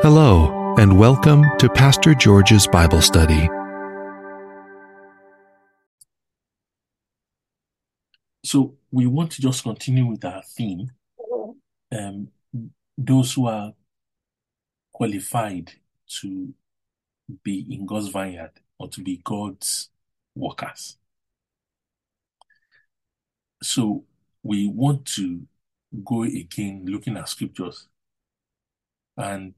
Hello, and welcome to Pastor George's Bible Study. So we want to just continue with our theme. Um, those who are qualified to be in God's vineyard or to be God's workers. So we want to go again looking at scriptures and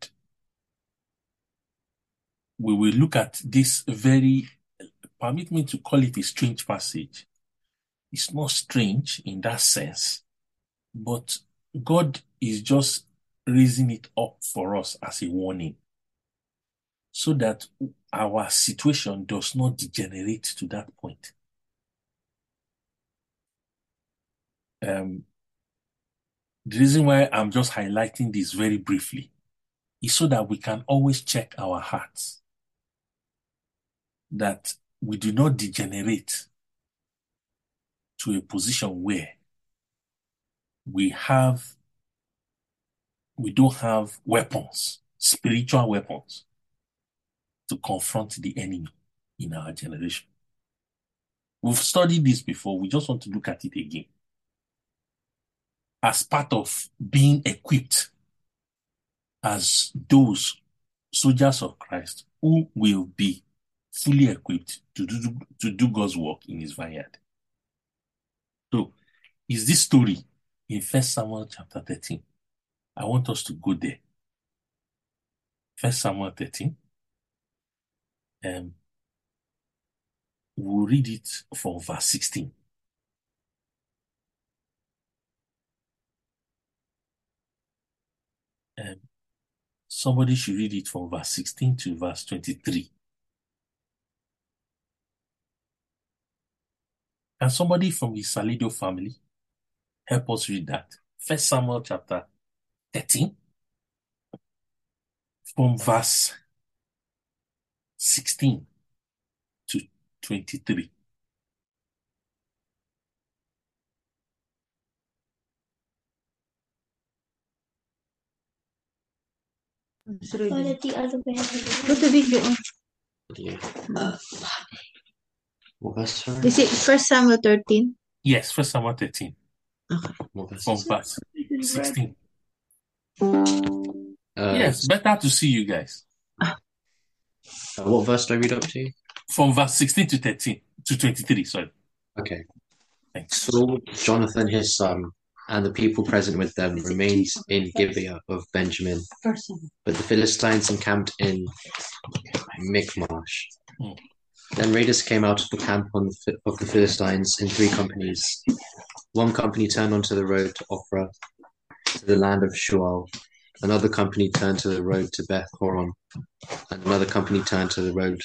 we will look at this very, permit me to call it a strange passage. It's not strange in that sense, but God is just raising it up for us as a warning so that our situation does not degenerate to that point. Um, the reason why I'm just highlighting this very briefly is so that we can always check our hearts that we do not degenerate to a position where we have we don't have weapons, spiritual weapons to confront the enemy in our generation. We've studied this before. We just want to look at it again. As part of being equipped as those soldiers of Christ who will be fully equipped to do, to do God's work in his vineyard. So, is this story in First Samuel chapter 13? I want us to go there. First Samuel 13. Um, we'll read it from verse 16. Um, somebody should read it from verse 16 to verse 23. And somebody from the Salido family help us read that. First Samuel chapter 13 from verse 16 to 23. Quality other Put the video on. Yeah. What verse, sorry? Is it First Samuel 13? Yes, First Samuel 13 What verse? from verse 16. Uh, Yes, better to see you guys. uh, what verse do I read up to? From verse 16 to 13 to 23, sorry. Okay. Thanks. Saul, Jonathan his son, and the people present with them remained in Gibeah of Benjamin, but the Philistines encamped in Michmash. Then raiders came out of the camp the, of the Philistines in three companies. One company turned onto the road to Ophrah, to the land of Shual. Another company turned to the road to Beth Horon, and another company turned to the road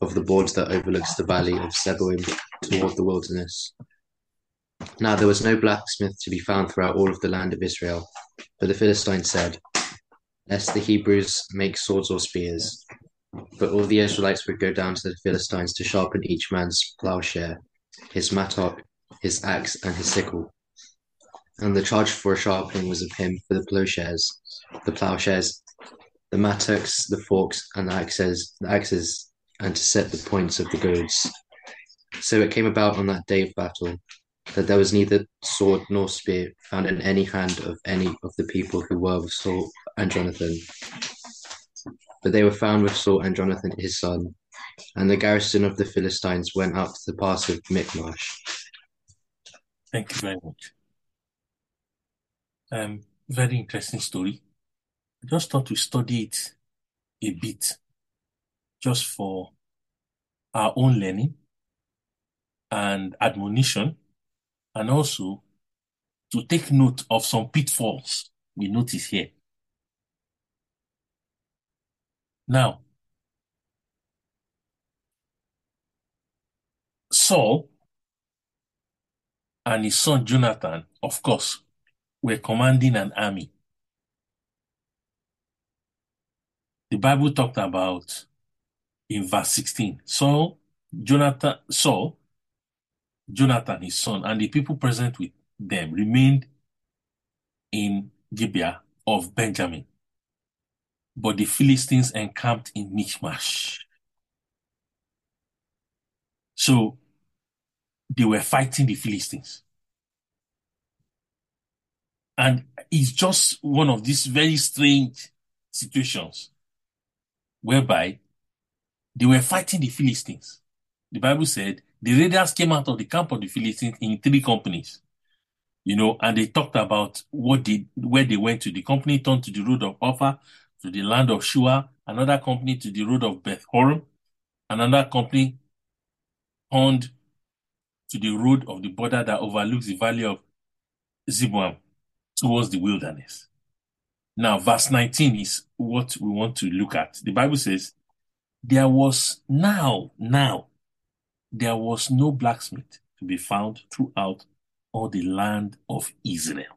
of the boards that overlooks the valley of Zeboim toward the wilderness. Now there was no blacksmith to be found throughout all of the land of Israel, but the Philistines said, Lest the Hebrews make swords or spears. But all the Israelites would go down to the Philistines to sharpen each man's plowshare, his mattock, his axe, and his sickle. And the charge for a sharpening was of him for the plowshares, the plowshares, the mattocks, the forks, and the axes, the axes, and to set the points of the goads. So it came about on that day of battle that there was neither sword nor spear found in any hand of any of the people who were with Saul and Jonathan. But they were found with Saul and Jonathan his son, and the garrison of the Philistines went up to the pass of Michmash. Thank you very much. Um, very interesting story. I just thought to study it a bit, just for our own learning and admonition, and also to take note of some pitfalls we notice here. Now, Saul and his son Jonathan, of course, were commanding an army. The Bible talked about in verse 16. Saul, Jonathan, Saul, Jonathan, his son, and the people present with them remained in Gibeah of Benjamin. But the Philistines encamped in Michmash. So they were fighting the Philistines. And it's just one of these very strange situations whereby they were fighting the Philistines. The Bible said the raiders came out of the camp of the Philistines in three companies, you know, and they talked about what they, where they went to. The company turned to the road of Ophir, to the land of Shua, another company to the road of Beth Horon, another company turned to the road of the border that overlooks the valley of Zeboam towards the wilderness. Now, verse 19 is what we want to look at. The Bible says, There was now, now, there was no blacksmith to be found throughout all the land of Israel.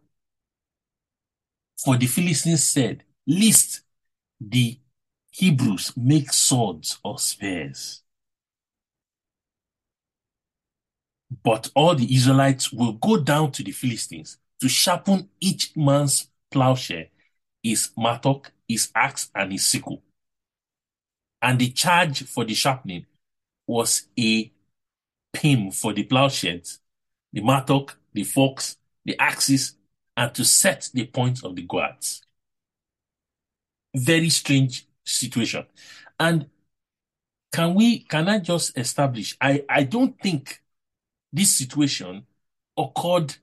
For the Philistines said, Lest the Hebrews make swords or spears. But all the Israelites will go down to the Philistines to sharpen each man's plowshare, his mattock, his axe, and his sickle. And the charge for the sharpening was a pim for the plowshares, the mattock, the forks, the axes, and to set the points of the guards. Very strange situation. And can we, can I just establish? I, I don't think this situation occurred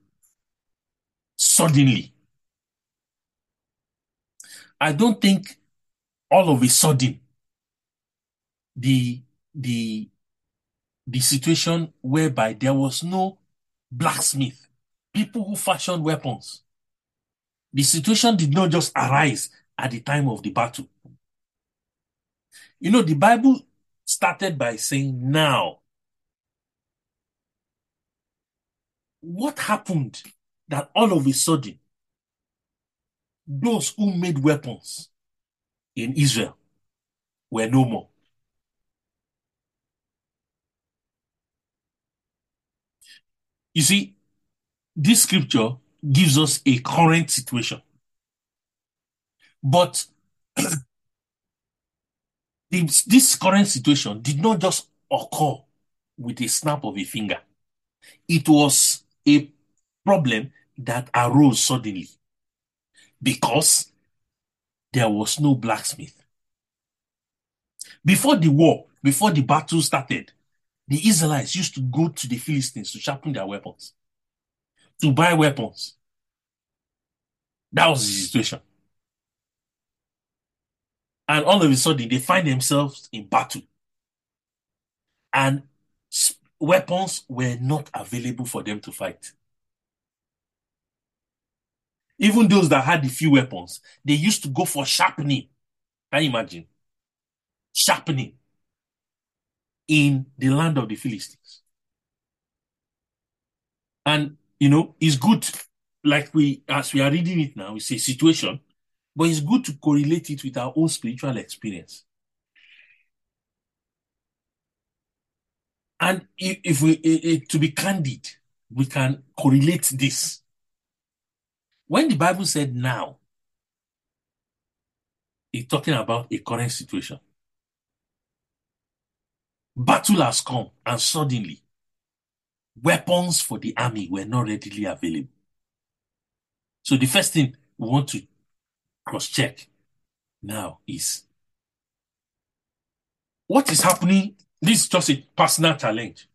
suddenly. I don't think all of a sudden the the the situation whereby there was no blacksmith, people who fashioned weapons. The situation did not just arise at the time of the battle. You know, the Bible started by saying now. What happened that all of a sudden those who made weapons in Israel were no more? You see, this scripture gives us a current situation. But this, current situation did not just occur with a snap of a finger. It was a problem that arose suddenly because there was no blacksmith. Before the war, before the battle started, the Israelites used to go to the Philistines to sharpen their weapons, to buy weapons. That was the situation. And all of a sudden, they find themselves in battle. And weapons were not available for them to fight. Even those that had the few weapons, they used to go for sharpening. Can you imagine? Sharpening in the land of the Philistines. And, you know, it's good, like we, as we are reading it now, it's a situation, but it's good to correlate it with our own spiritual experience. And if, we, to be candid, we can correlate this. When the Bible said now, it's talking about a current situation. Battle has come, and suddenly, weapons for the army were not readily available. So the first thing we want to cross check now is what is happening? This is just a personal challenge.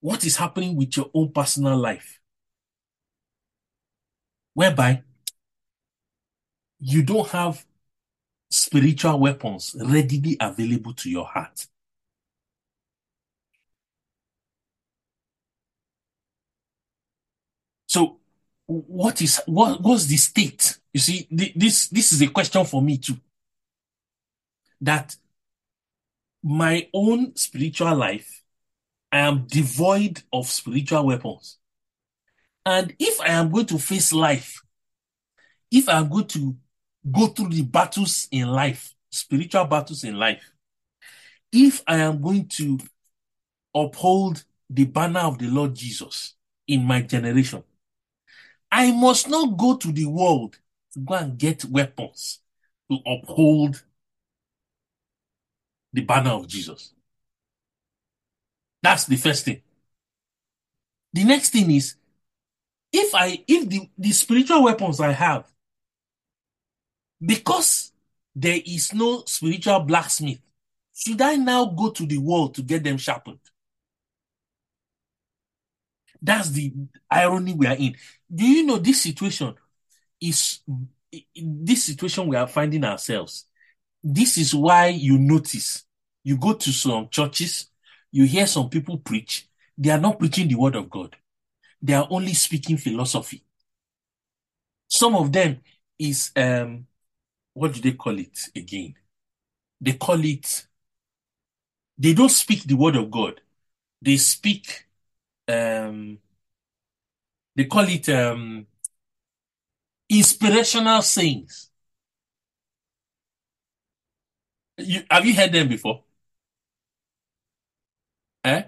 What is happening with your own personal life? Whereby you don't have spiritual weapons readily available to your heart. So, what is what was the state? You see, this this is a question for me too. That my own spiritual life, I am devoid of spiritual weapons. And if I am going to face life, if I'm going to go through the battles in life, spiritual battles in life, if I am going to uphold the banner of the Lord Jesus in my generation, I must not go to the world to go and get weapons to uphold the banner of Jesus. That's the first thing. The next thing is if I if the, the spiritual weapons I have, because there is no spiritual blacksmith, should I now go to the world to get them sharpened? That's the irony we are in. Do you know this situation is this situation we are finding ourselves? This is why you notice you go to some churches, you hear some people preach, they are not preaching the word of God. They are only speaking philosophy. Some of them is um what do they call it again? They call it they don't speak the word of God. They speak um they call it um inspirational sayings. You have you heard them before? Eh?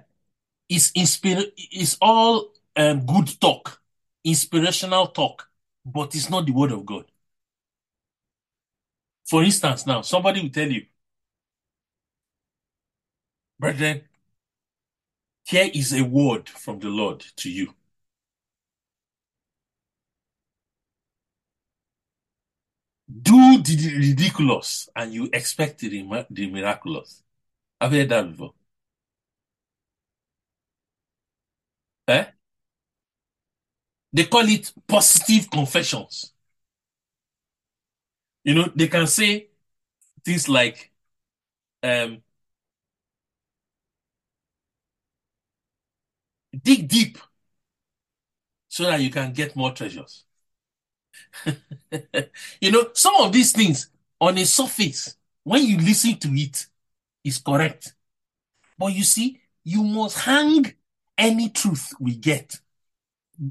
It's inspir it's all um, good talk, inspirational talk, but it's not the word of God. For instance, now somebody will tell you, brethren, here is a word from the Lord to you. Do the ridiculous and you expect the, the miraculous. Have you heard that before? Eh? They call it positive confessions. You know, they can say things like, um, dig deep so that you can get more treasures. you know, some of these things on a surface, when you listen to it, is correct. But you see, you must hang any truth we get.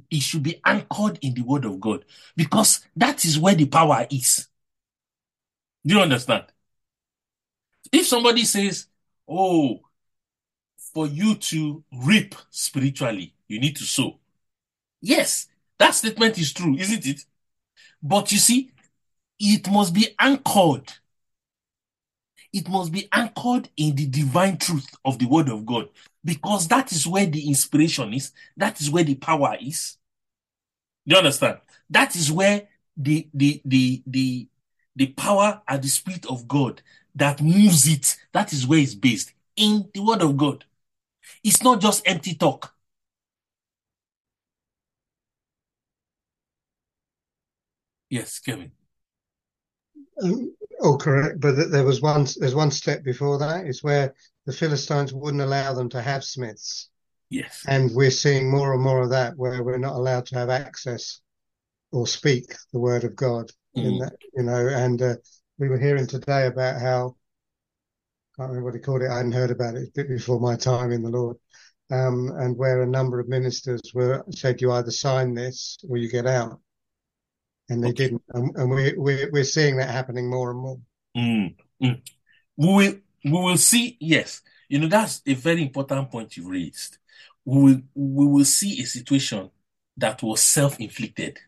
It should be anchored in the word of God because that is where the power is. Do you understand? If somebody says, Oh, for you to reap spiritually, you need to sow. Yes, that statement is true, isn't it? But you see, it must be anchored. It must be anchored in the divine truth of the word of God because that is where the inspiration is. That is where the power is. Do you understand? That is where the, the, the, the, the power and the spirit of God that moves it, that is where it's based in the word of God. It's not just empty talk. Yes, Kevin. Um, oh, correct. But there was one. There's one step before that. It's where the Philistines wouldn't allow them to have smiths. Yes. And we're seeing more and more of that, where we're not allowed to have access or speak the word of God mm. in that, you know. And uh, we were hearing today about how I can't remember what he called it. I hadn't heard about it a bit before my time in the Lord. Um, and where a number of ministers were said, you either sign this or you get out and they didn't. And, and we, we, we're seeing that happening more and more. Mm, mm. We will, we will see. Yes, you know that's a very important point you raised. We will, we will see a situation that was self-inflicted,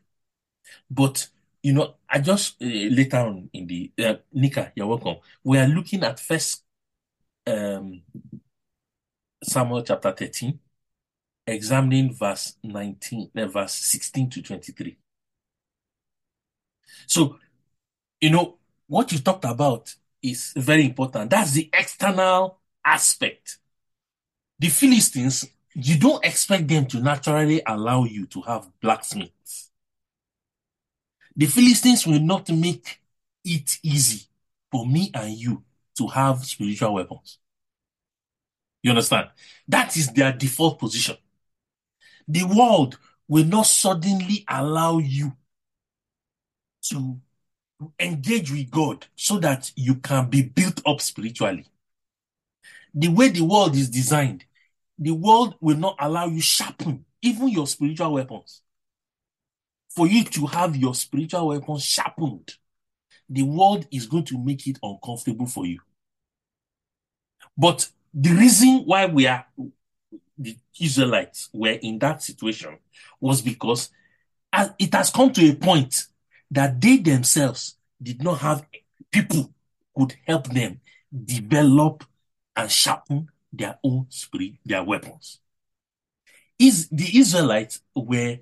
but you know, I just uh, later on in the uh, Nika, you're welcome. We are looking at First um, Samuel chapter thirteen, examining verse nineteen, uh, verse sixteen to twenty-three. So, you know, what you talked about is very important. That's the external aspect. The Philistines, you don't expect them to naturally allow you to have blacksmiths. The Philistines will not make it easy for me and you to have spiritual weapons. You understand? That is their default position. The world will not suddenly allow you to engage with God so that you can be built up spiritually. The way the world is designed, the world will not allow you sharpen even your spiritual weapons. For you to have your spiritual weapons sharpened, the world is going to make it uncomfortable for you. But the reason why we are the Israelites were in that situation was because it has come to a point that they themselves did not have people could help them develop and sharpen their own spirit, their weapons. Is the Israelites were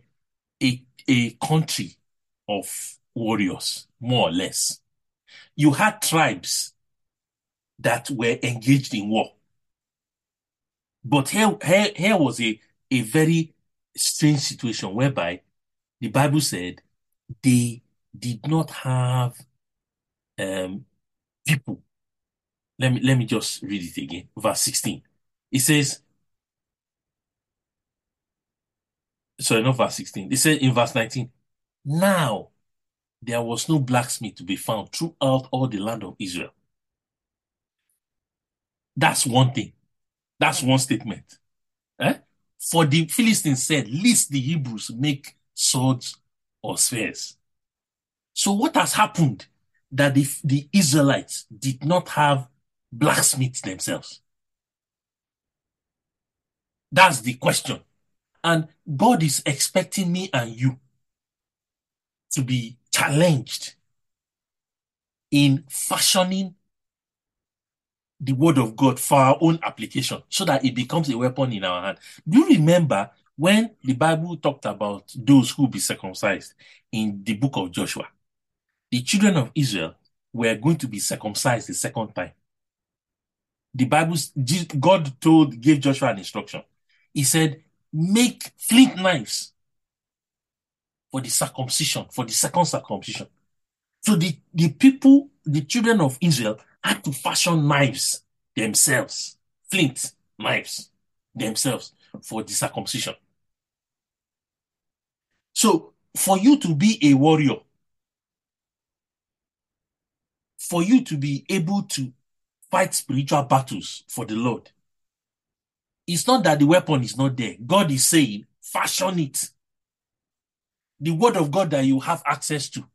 a, a country of warriors, more or less. You had tribes that were engaged in war. But here, here, here was a, a very strange situation whereby the Bible said they did not have um, people. Let me let me just read it again. Verse 16. It says, sorry, not verse 16. It says in verse 19, now there was no blacksmith to be found throughout all the land of Israel. That's one thing. That's one statement. Eh? For the Philistines said, least the Hebrews make swords or spears. So what has happened that the, the Israelites did not have blacksmiths themselves? That's the question. And God is expecting me and you to be challenged in fashioning the word of God for our own application so that it becomes a weapon in our hand. Do you remember when the Bible talked about those who be circumcised in the book of Joshua? The children of Israel were going to be circumcised the second time. The Bible, God told, gave Joshua an instruction. He said, make flint knives for the circumcision, for the second circumcision. So the, the people, the children of Israel had to fashion knives themselves, flint knives themselves for the circumcision. So for you to be a warrior, for you to be able to fight spiritual battles for the Lord, it's not that the weapon is not there. God is saying, fashion it. The word of God that you have access to,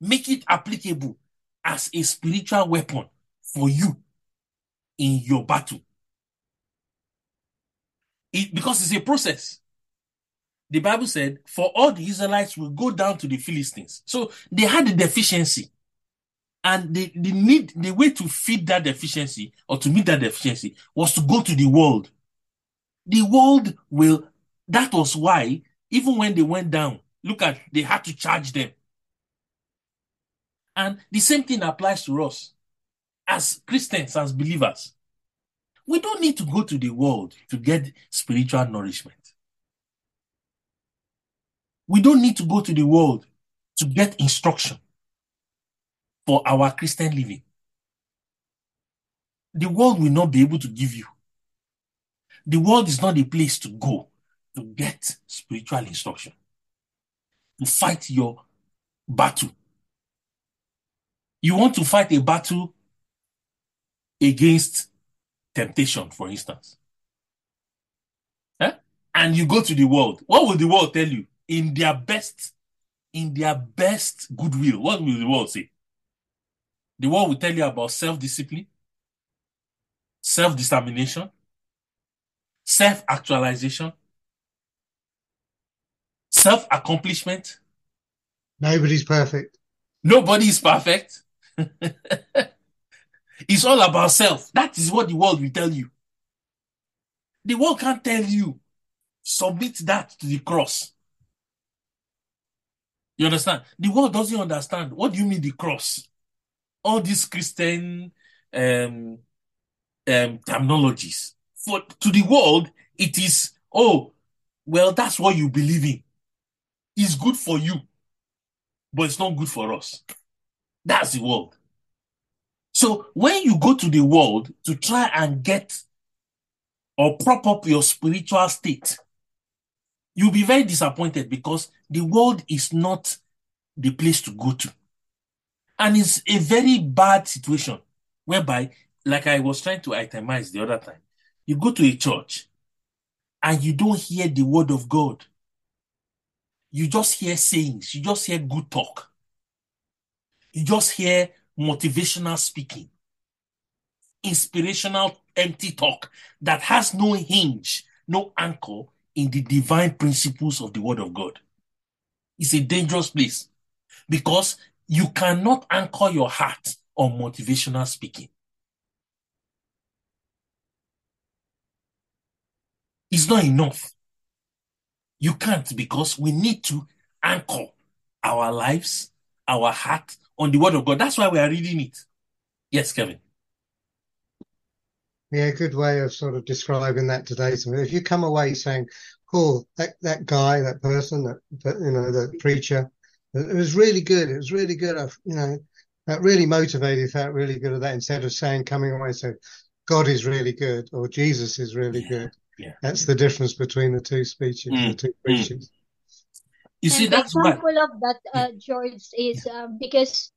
make it applicable as a spiritual weapon for you in your battle. It, because it's a process. The Bible said, for all the Israelites will go down to the Philistines. So they had a deficiency. And the, the need, the way to feed that deficiency or to meet that deficiency was to go to the world. The world will, that was why, even when they went down, look at, they had to charge them. And the same thing applies to us as Christians, as believers. We don't need to go to the world to get spiritual nourishment. We don't need to go to the world to get instruction for our Christian living. The world will not be able to give you. The world is not a place to go to get spiritual instruction, to fight your battle. You want to fight a battle against temptation, for instance. Eh? And you go to the world. What will the world tell you? In their best, in their best goodwill, what will the world say? The world will tell you about self-discipline, self-determination, self-actualization, self-accomplishment. Nobody's perfect. Nobody is perfect. It's all about self. That is what the world will tell you. The world can't tell you, submit that to the cross. You understand? The world doesn't understand. What do you mean the cross? All these Christian um, um, terminologies. For to the world, it is, oh, well, that's what you believe in. It's good for you, but it's not good for us. That's the world. So when you go to the world to try and get or prop up your spiritual state, you'll be very disappointed because the world is not the place to go to. And it's a very bad situation whereby, like I was trying to itemize the other time, you go to a church and you don't hear the word of God. You just hear sayings, you just hear good talk. You just hear motivational speaking, inspirational empty talk that has no hinge, no anchor in the divine principles of the Word of God. It's a dangerous place because you cannot anchor your heart on motivational speaking. It's not enough. You can't because we need to anchor our lives, our heart on the word of God. That's why we are reading it. Yes, Kevin. Yeah, a good way of sort of describing that today. So if you come away saying, "Cool, that that guy, that person, that, that you know, the preacher, it was really good. It was really good. I, you know, that really motivated. Felt really good at that." Instead of saying, coming away saying, "God is really good" or "Jesus is really Yeah, good." yeah. That's the difference between the two speeches, Mm, the two mm. preachers. You see, and the that's why. example of that, uh, George, is uh, because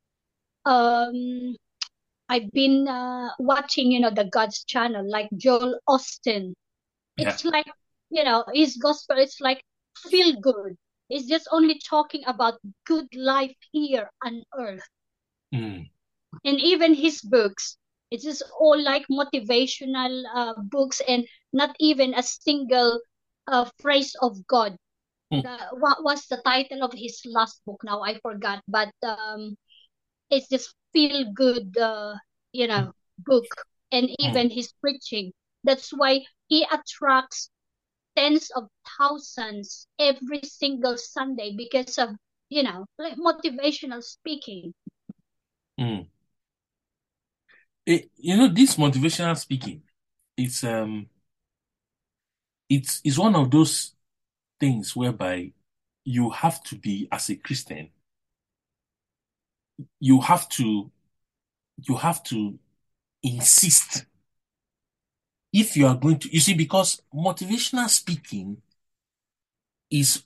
um, I've been uh, watching, you know, the God's channel, like Joel Osteen. Yeah. It's like, you know, his gospel is like feel good. It's just only talking about good life here on earth. Mm, And even his books, it's just all like motivational uh, books and not even a single uh, phrase of God. Hmm. The, what was the title of his last book now? I forgot, but um, it's just feel good, uh, you know, book, and even his preaching. That's why he attracts tens of thousands every single Sunday because of you know like motivational speaking. mm. It- you know, this motivational speaking, it's um, it's it's one of those things whereby you have to be as a Christian, you have to you have to insist if you are going to you see because motivational speaking is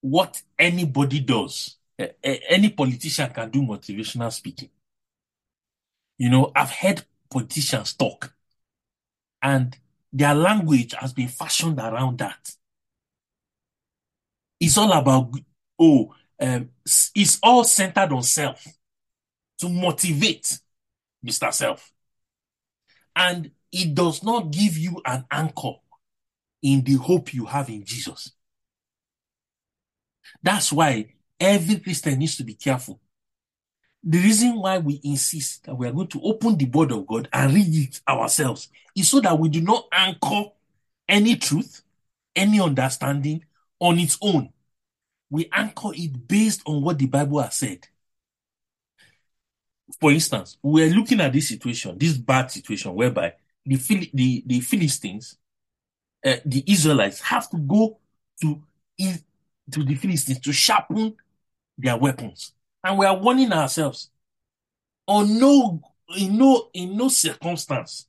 what anybody does. Any politician can do motivational speaking. You know i've heard politicians talk and their language has been fashioned around that. It's all about oh um, it's all centered on self to motivate mr self. And it does not give you an anchor in the hope you have in Jesus. That's why every Christian needs to be careful. The reason why we insist that we are going to open the word of God and read it ourselves is so that we do not anchor any truth, any understanding on its own. We anchor it based on what the Bible has said. For instance, we're looking at this situation, this bad situation whereby the Phil- the, the Philistines, uh, the Israelites have to go to to the Philistines to sharpen their weapons, and we are warning ourselves: on no, in no, in no circumstance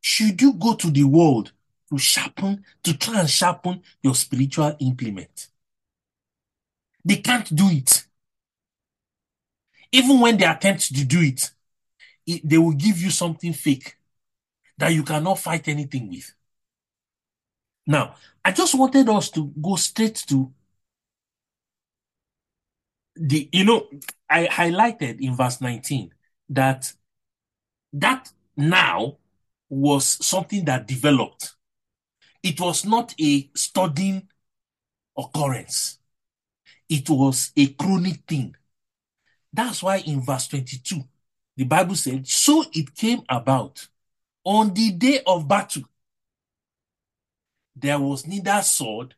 should you go to the world to sharpen, to try and sharpen your spiritual implement. They can't do it. Even when they attempt to do it, it- they will give you something fake that you cannot fight anything with. Now, I just wanted us to go straight to the, you know, I highlighted in verse 19 that that now was something that developed. It was not a studying occurrence. It was a chronic thing. That's why in verse 22, the Bible said, So it came about on the day of battle, there was neither sword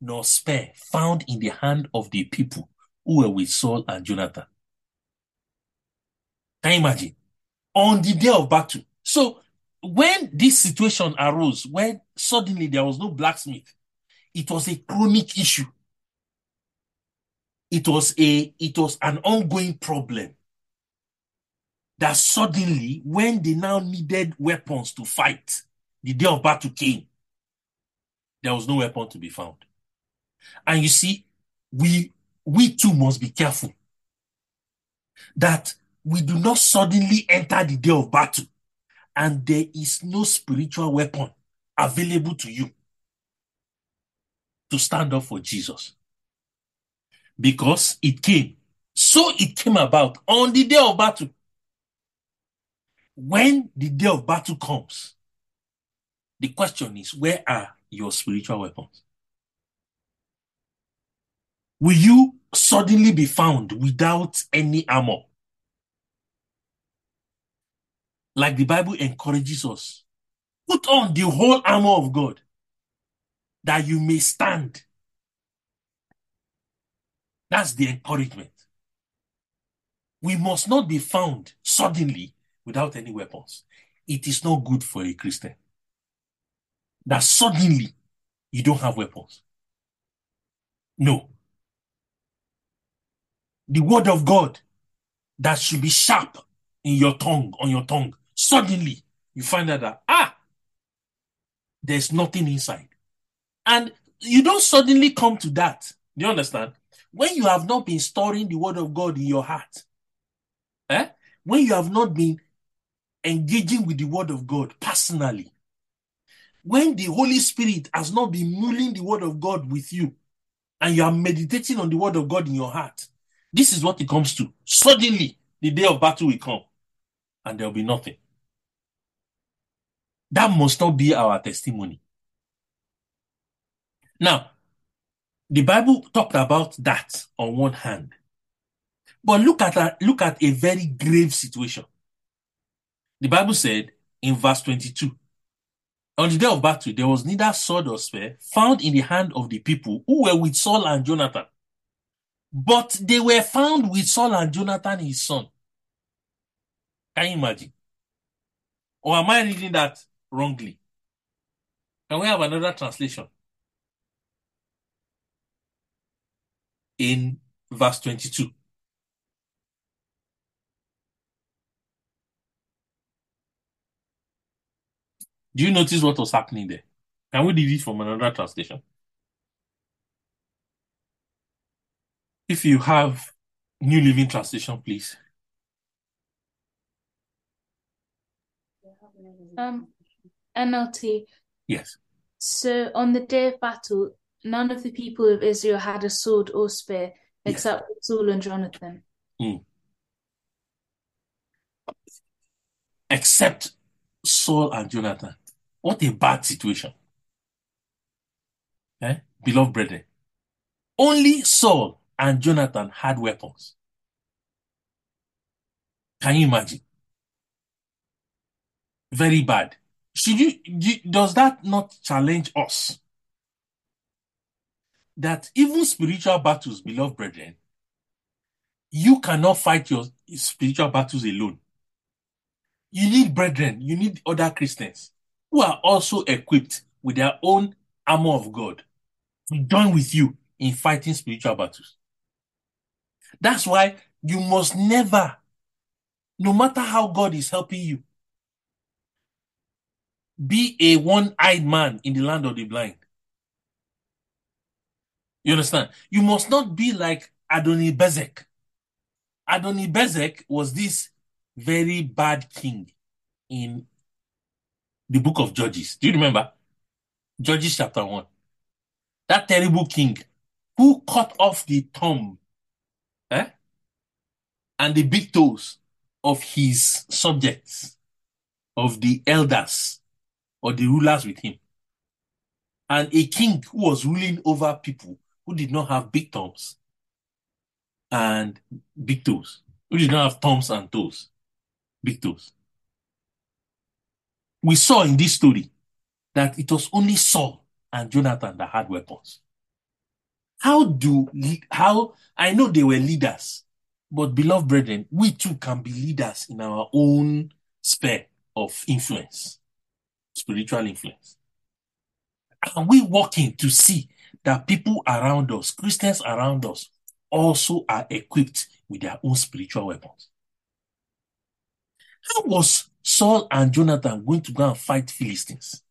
nor spear found in the hand of the people who were with Saul and Jonathan. Can you imagine? On the day of battle. So when this situation arose, when suddenly there was no blacksmith, it was a chronic issue. It was a it was an ongoing problem. That suddenly, when they now needed weapons to fight, the day of battle came. There was no weapon to be found. And you see, we we too must be careful that we do not suddenly enter the day of battle and there is no spiritual weapon available to you to stand up for Jesus. Because it came. So it came about on the day of battle. When the day of battle comes, the question is where are your spiritual weapons? Will you suddenly be found without any armor? like the Bible encourages us, put on the whole armor of God that you may stand. That's the encouragement. We must not be found suddenly without any weapons. It is not good for a Christian that suddenly you don't have weapons. No. The word of God that should be sharp in your tongue, on your tongue, suddenly you find out that, ah, there's nothing inside. And you don't suddenly come to that. Do you understand? When you have not been storing the word of God in your heart, eh? when you have not been engaging with the word of God personally, when the Holy Spirit has not been mulling the word of God with you, and you are meditating on the word of God in your heart, this is what it comes to. Suddenly, the day of battle will come, and there will be nothing. That must not be our testimony. Now, the Bible talked about that on one hand, but look at a, look at a very grave situation. The Bible said in verse 22, on the day of battle, there was neither sword or spear found in the hand of the people who were with Saul and Jonathan, but they were found with Saul and Jonathan, his son. Can you imagine? Or am I reading that wrongly? Can we have another translation? In verse 22. Do you notice what was happening there? Can we read it from another translation? If you have New Living Translation, please. Um, NLT. Yes. So on the day of battle, none of the people of Israel had a sword or spear Yes. except Saul and Jonathan. Except Saul and Jonathan. What a bad situation. Eh? Beloved brethren. Only Saul and Jonathan had weapons. Can you imagine? Very bad. Should you, does that not challenge us? That even spiritual battles, beloved brethren, you cannot fight your spiritual battles alone. You need brethren, you need other Christians who are also equipped with their own armor of God to join with you in fighting spiritual battles. That's why you must never, no matter how God is helping you, be a one-eyed man in the land of the blind. You understand? You must not be like Adoni Bezek. Adoni Bezek was this very bad king in the book of Judges. Do you remember? Judges chapter 1. That terrible king who cut off the thumb eh, and the big toes of his subjects, of the elders or the rulers with him. And a king who was ruling over people who did not have big thumbs and big toes, who did not have thumbs and toes, big toes. We saw in this story that it was only Saul and Jonathan that had weapons. How do how I know they were leaders, but beloved brethren, we too can be leaders in our own sphere of influence, spiritual influence. Are we working to see that people around us, Christians around us, also are equipped with their own spiritual weapons? How was Saul and Jonathan going to go and fight Philistines?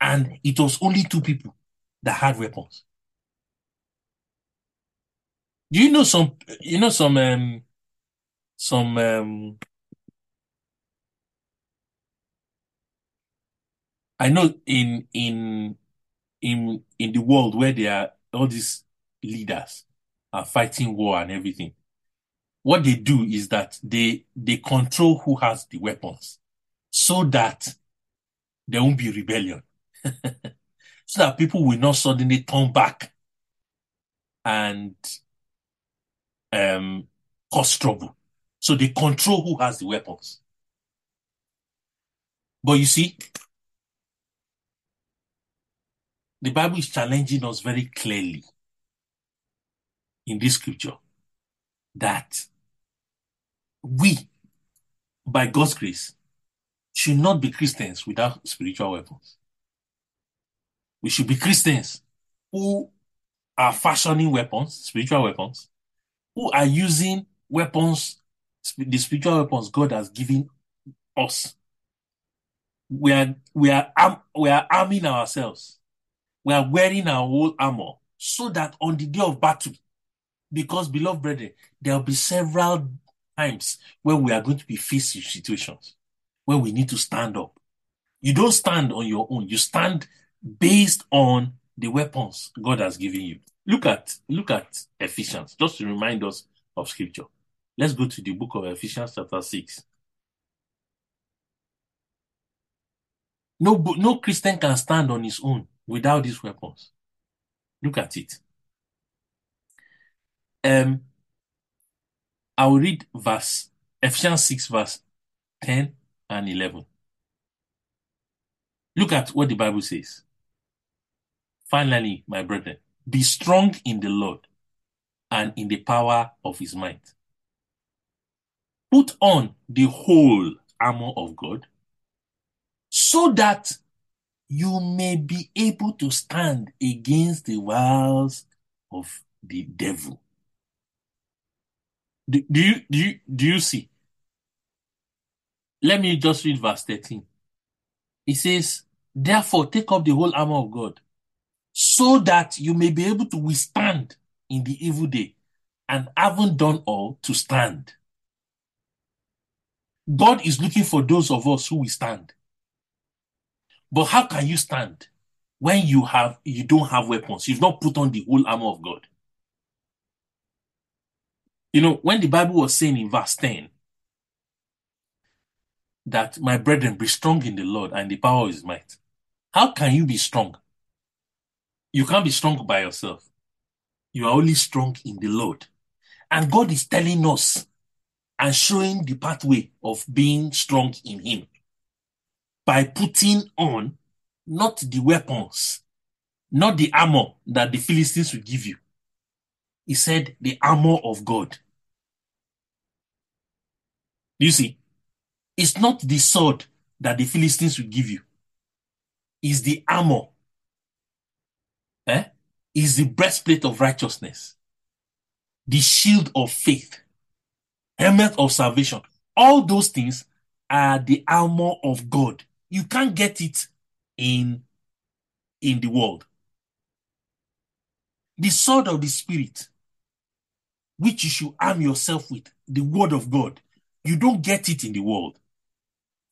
And it was only two people that had weapons. Do you know some, you know, some, um, some, um, I know in, in, in, in the world where there are all these leaders are fighting war and everything, what they do is that they, they control who has the weapons so that there won't be rebellion. so that people will not suddenly turn back and um, cause trouble. So they control who has the weapons. But you see, the Bible is challenging us very clearly in this scripture that we, by God's grace, should not be Christians without spiritual weapons. We should be Christians who are fashioning weapons, spiritual weapons, who are using weapons, the spiritual weapons God has given us. We are we are we are arming ourselves. We are wearing our whole armor so that on the day of battle, because beloved brethren, there will be several times when we are going to be faced with situations where we need to stand up. You don't stand on your own. You stand based on the weapons God has given you. Look at look at Ephesians, just to remind us of scripture. Let's go to the book of Ephesians, chapter 6. No, no Christian can stand on his own without these weapons. Look at it. Um, I will read verse Ephesians 6, verse 10 and 11. Look at what the Bible says. Finally, my brethren, be strong in the Lord and in the power of his might. Put on the whole armor of God so that you may be able to stand against the wiles of the devil. Do, you do you do you see? Let me just read verse 13. It says, Therefore, take up the whole armor of God, so that you may be able to withstand in the evil day, and having done all, to stand. God is looking for those of us who will stand. But how can you stand when you have you don't have weapons? You've not put on the whole armor of God. You know, when the Bible was saying in verse 10 that my brethren be strong in the Lord and the power of his might, how can you be strong? You can't be strong by yourself. You are only strong in the Lord. And God is telling us and showing the pathway of being strong in him by putting on not the weapons, not the armor that the Philistines will give you. He said the armor of God. You see, it's not the sword that the Philistines will give you. It's the armor. Eh? Is the breastplate of righteousness, the shield of faith, helmet of salvation. All those things are the armor of God. You can't get it in, in the world. The sword of the spirit, which you should arm yourself with, the word of God. You don't get it in the world.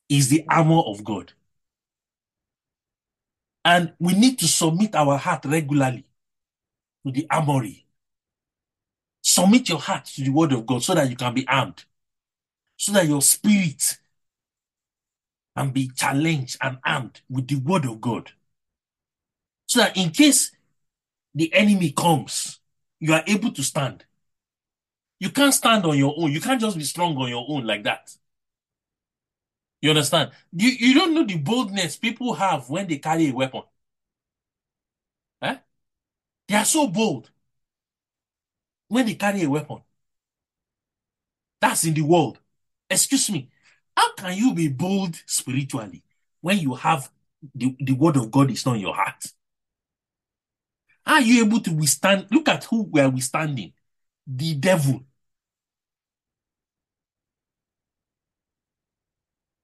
Is the armor of God. And we need to submit our heart regularly to the armory. Submit your heart to the word of God so that you can be armed. So that your spirit can be challenged and armed with the word of God. So that in case the enemy comes, you are able to stand. You can't stand on your own. You can't just be strong on your own like that. You understand? You, you don't know the boldness people have when they carry a weapon. Eh? They are so bold when they carry a weapon. That's in the world. Excuse me. How can you be bold spiritually when you have the, the word of God is not in your heart? Are you able to withstand? Look at who we are withstanding. The devil.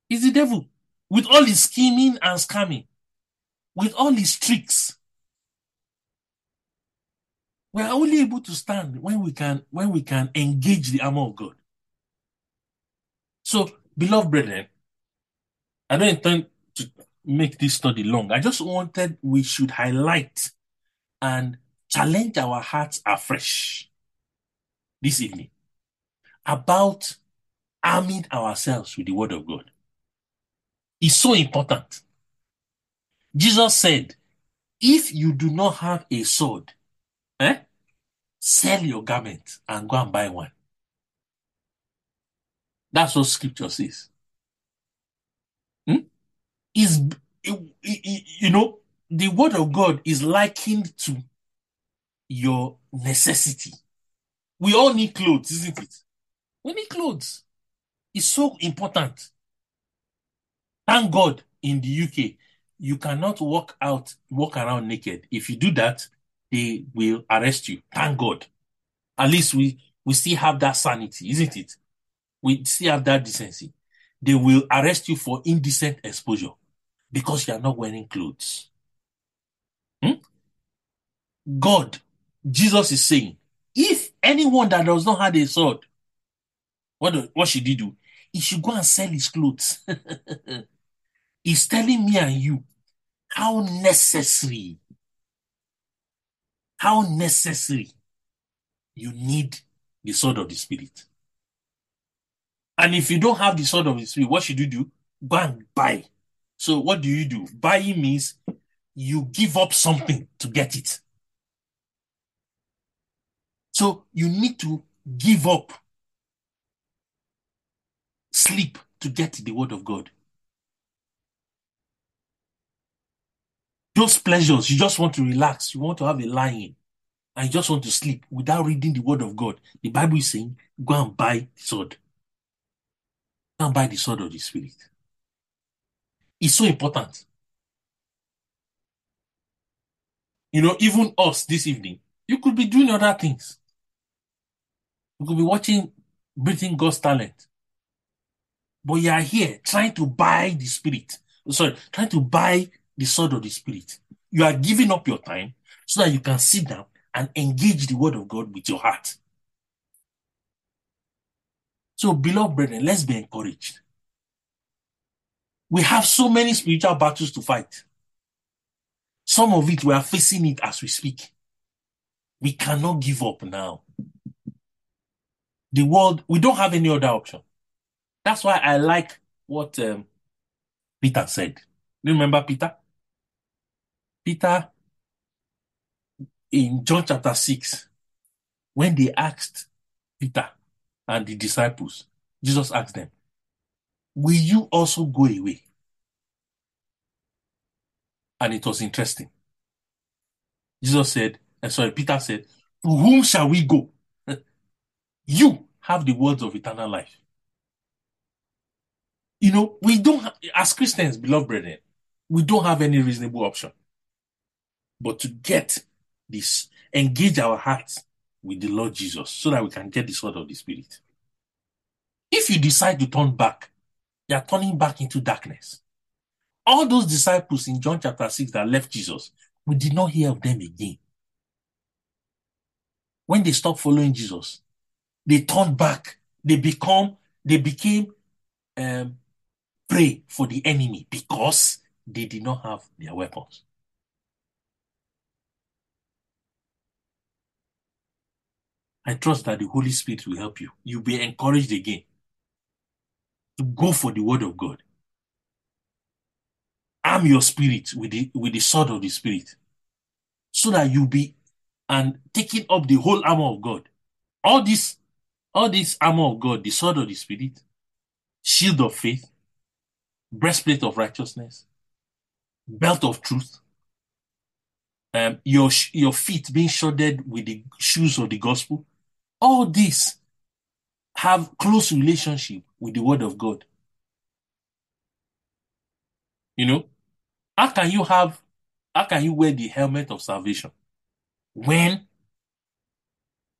It's the devil. With all his scheming and scamming. With all his tricks. We are only able to stand when we can when we can engage the armor of God. So, beloved brethren, I don't intend to make this study long. I just wanted we should highlight and challenge our hearts afresh this evening about arming ourselves with the word of God. It's so important. Jesus said, if you do not have a sword, eh, sell your garment and go and buy one. That's what scripture says. Hmm? is, you know, the word of God is likened to your necessity. We all need clothes, isn't it? We need clothes. It's so important. Thank God in the UK, you cannot walk out, walk around naked. If you do that, they will arrest you. Thank God. At least we, we still have that sanity, isn't it? We still have that decency. They will arrest you for indecent exposure because you are not wearing clothes. Hmm? God, Jesus is saying, if anyone that does not have a sword, what, do, what should he do? He should go and sell his clothes. He's telling me and you how necessary, how necessary you need the sword of the Spirit. And if you don't have the sword of the Spirit, what should you do? Go and buy. So what do you do? Buying means you give up something to get it. So you need to give up sleep to get the word of God. Those pleasures, you just want to relax, you want to have a lying, and you just want to sleep without reading the word of God. The Bible is saying, go and buy the sword. Go and buy the sword of the Spirit. It's so important. You know, even us this evening, you could be doing other things. You could be watching Britain's Got Talent. But you are here trying to buy the spirit. Sorry, trying to buy the sword of the spirit. You are giving up your time so that you can sit down and engage the word of God with your heart. So, beloved brethren, let's be encouraged. We have so many spiritual battles to fight. Some of it, we are facing it as we speak. We cannot give up now. The world, we don't have any other option. That's why I like what um, Peter said. You remember Peter? Peter, in John chapter 6, when they asked Peter and the disciples, Jesus asked them, Will you also go away? And it was interesting. Jesus said, and sorry, Peter said, To whom shall we go? you have the words of eternal life. You know, we don't, as Christians, beloved brethren, we don't have any reasonable option but to get this, engage our hearts with the Lord Jesus so that we can get the sword of the Spirit. If you decide to turn back, you are turning back into darkness. All those disciples in John chapter 6 that left Jesus, we did not hear of them again. When they stopped following Jesus, they turned back. They become, they became um, prey for the enemy because they did not have their weapons. I trust that the Holy Spirit will help you. You'll be encouraged again to go for the word of God. Arm your spirit with the with the sword of the spirit. So that you'll be and taking up the whole armor of God. All this, all this armor of God, the sword of the spirit, shield of faith, breastplate of righteousness, belt of truth, um, your your feet being shodded with the shoes of the gospel. All these have close relationship with the word of God. You know, how can you have, how can you wear the helmet of salvation when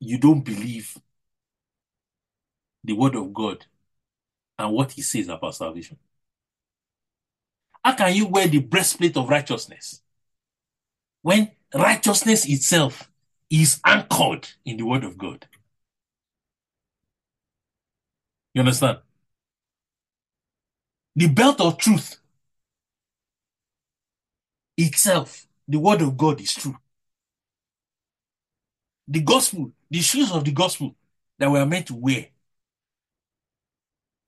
you don't believe the word of God and what he says about salvation? How can you wear the breastplate of righteousness when righteousness itself is anchored in the word of God? You understand? The belt of truth itself, the word of God is true. The gospel, the shoes of the gospel that we are meant to wear,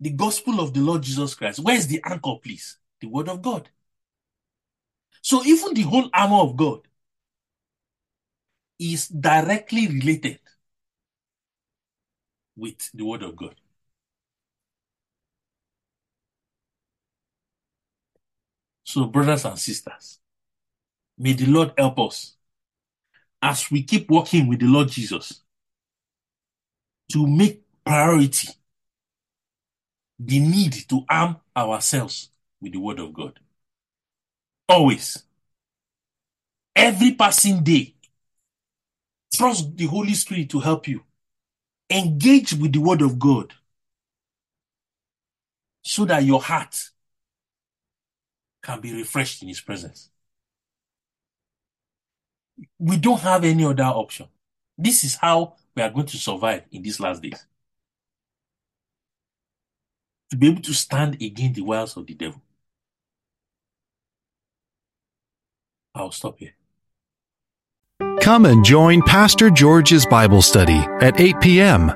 the gospel of the Lord Jesus Christ. Where is the anchor, please? The word of God. So even the whole armor of God is directly related with the word of God. So, brothers and sisters, may the Lord help us as we keep walking with the Lord Jesus to make priority the need to arm ourselves with the Word of God. Always. Every passing day, trust the Holy Spirit to help you. Engage with the Word of God so that your heart can be refreshed in His presence. We don't have any other option. This is how we are going to survive in these last days. To be able to stand against the wiles of the devil. I'll stop here. Come and join Pastor George's Bible study at 8 p.m.